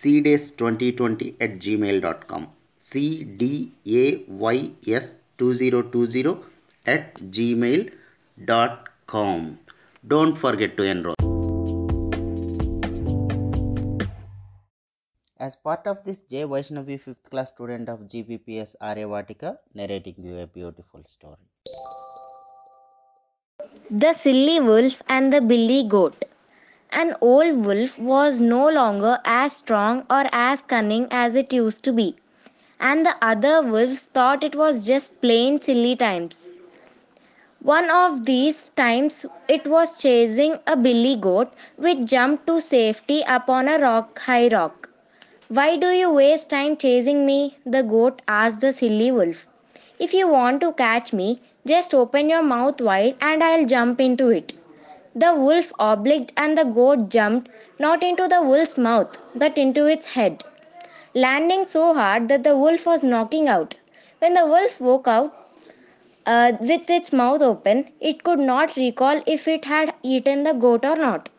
cdays2020 at gmail.com cdays2020 at gmail.com don't forget to enroll. As part of this j. Vaishnavi 5th class student of gbps aryavatika narrating you a beautiful story. The Silly Wolf and the Billy Goat. An old wolf was no longer as strong or as cunning as it used to be, and the other wolves thought it was just plain silly times. One of these times it was chasing a billy goat which jumped to safety upon a rock high rock. Why do you waste time chasing me? the goat asked the silly wolf. If you want to catch me, just open your mouth wide and I'll jump into it. The wolf obliged and the goat jumped not into the wolf's mouth but into its head, landing so hard that the wolf was knocking out. When the wolf woke out uh, with its mouth open, it could not recall if it had eaten the goat or not.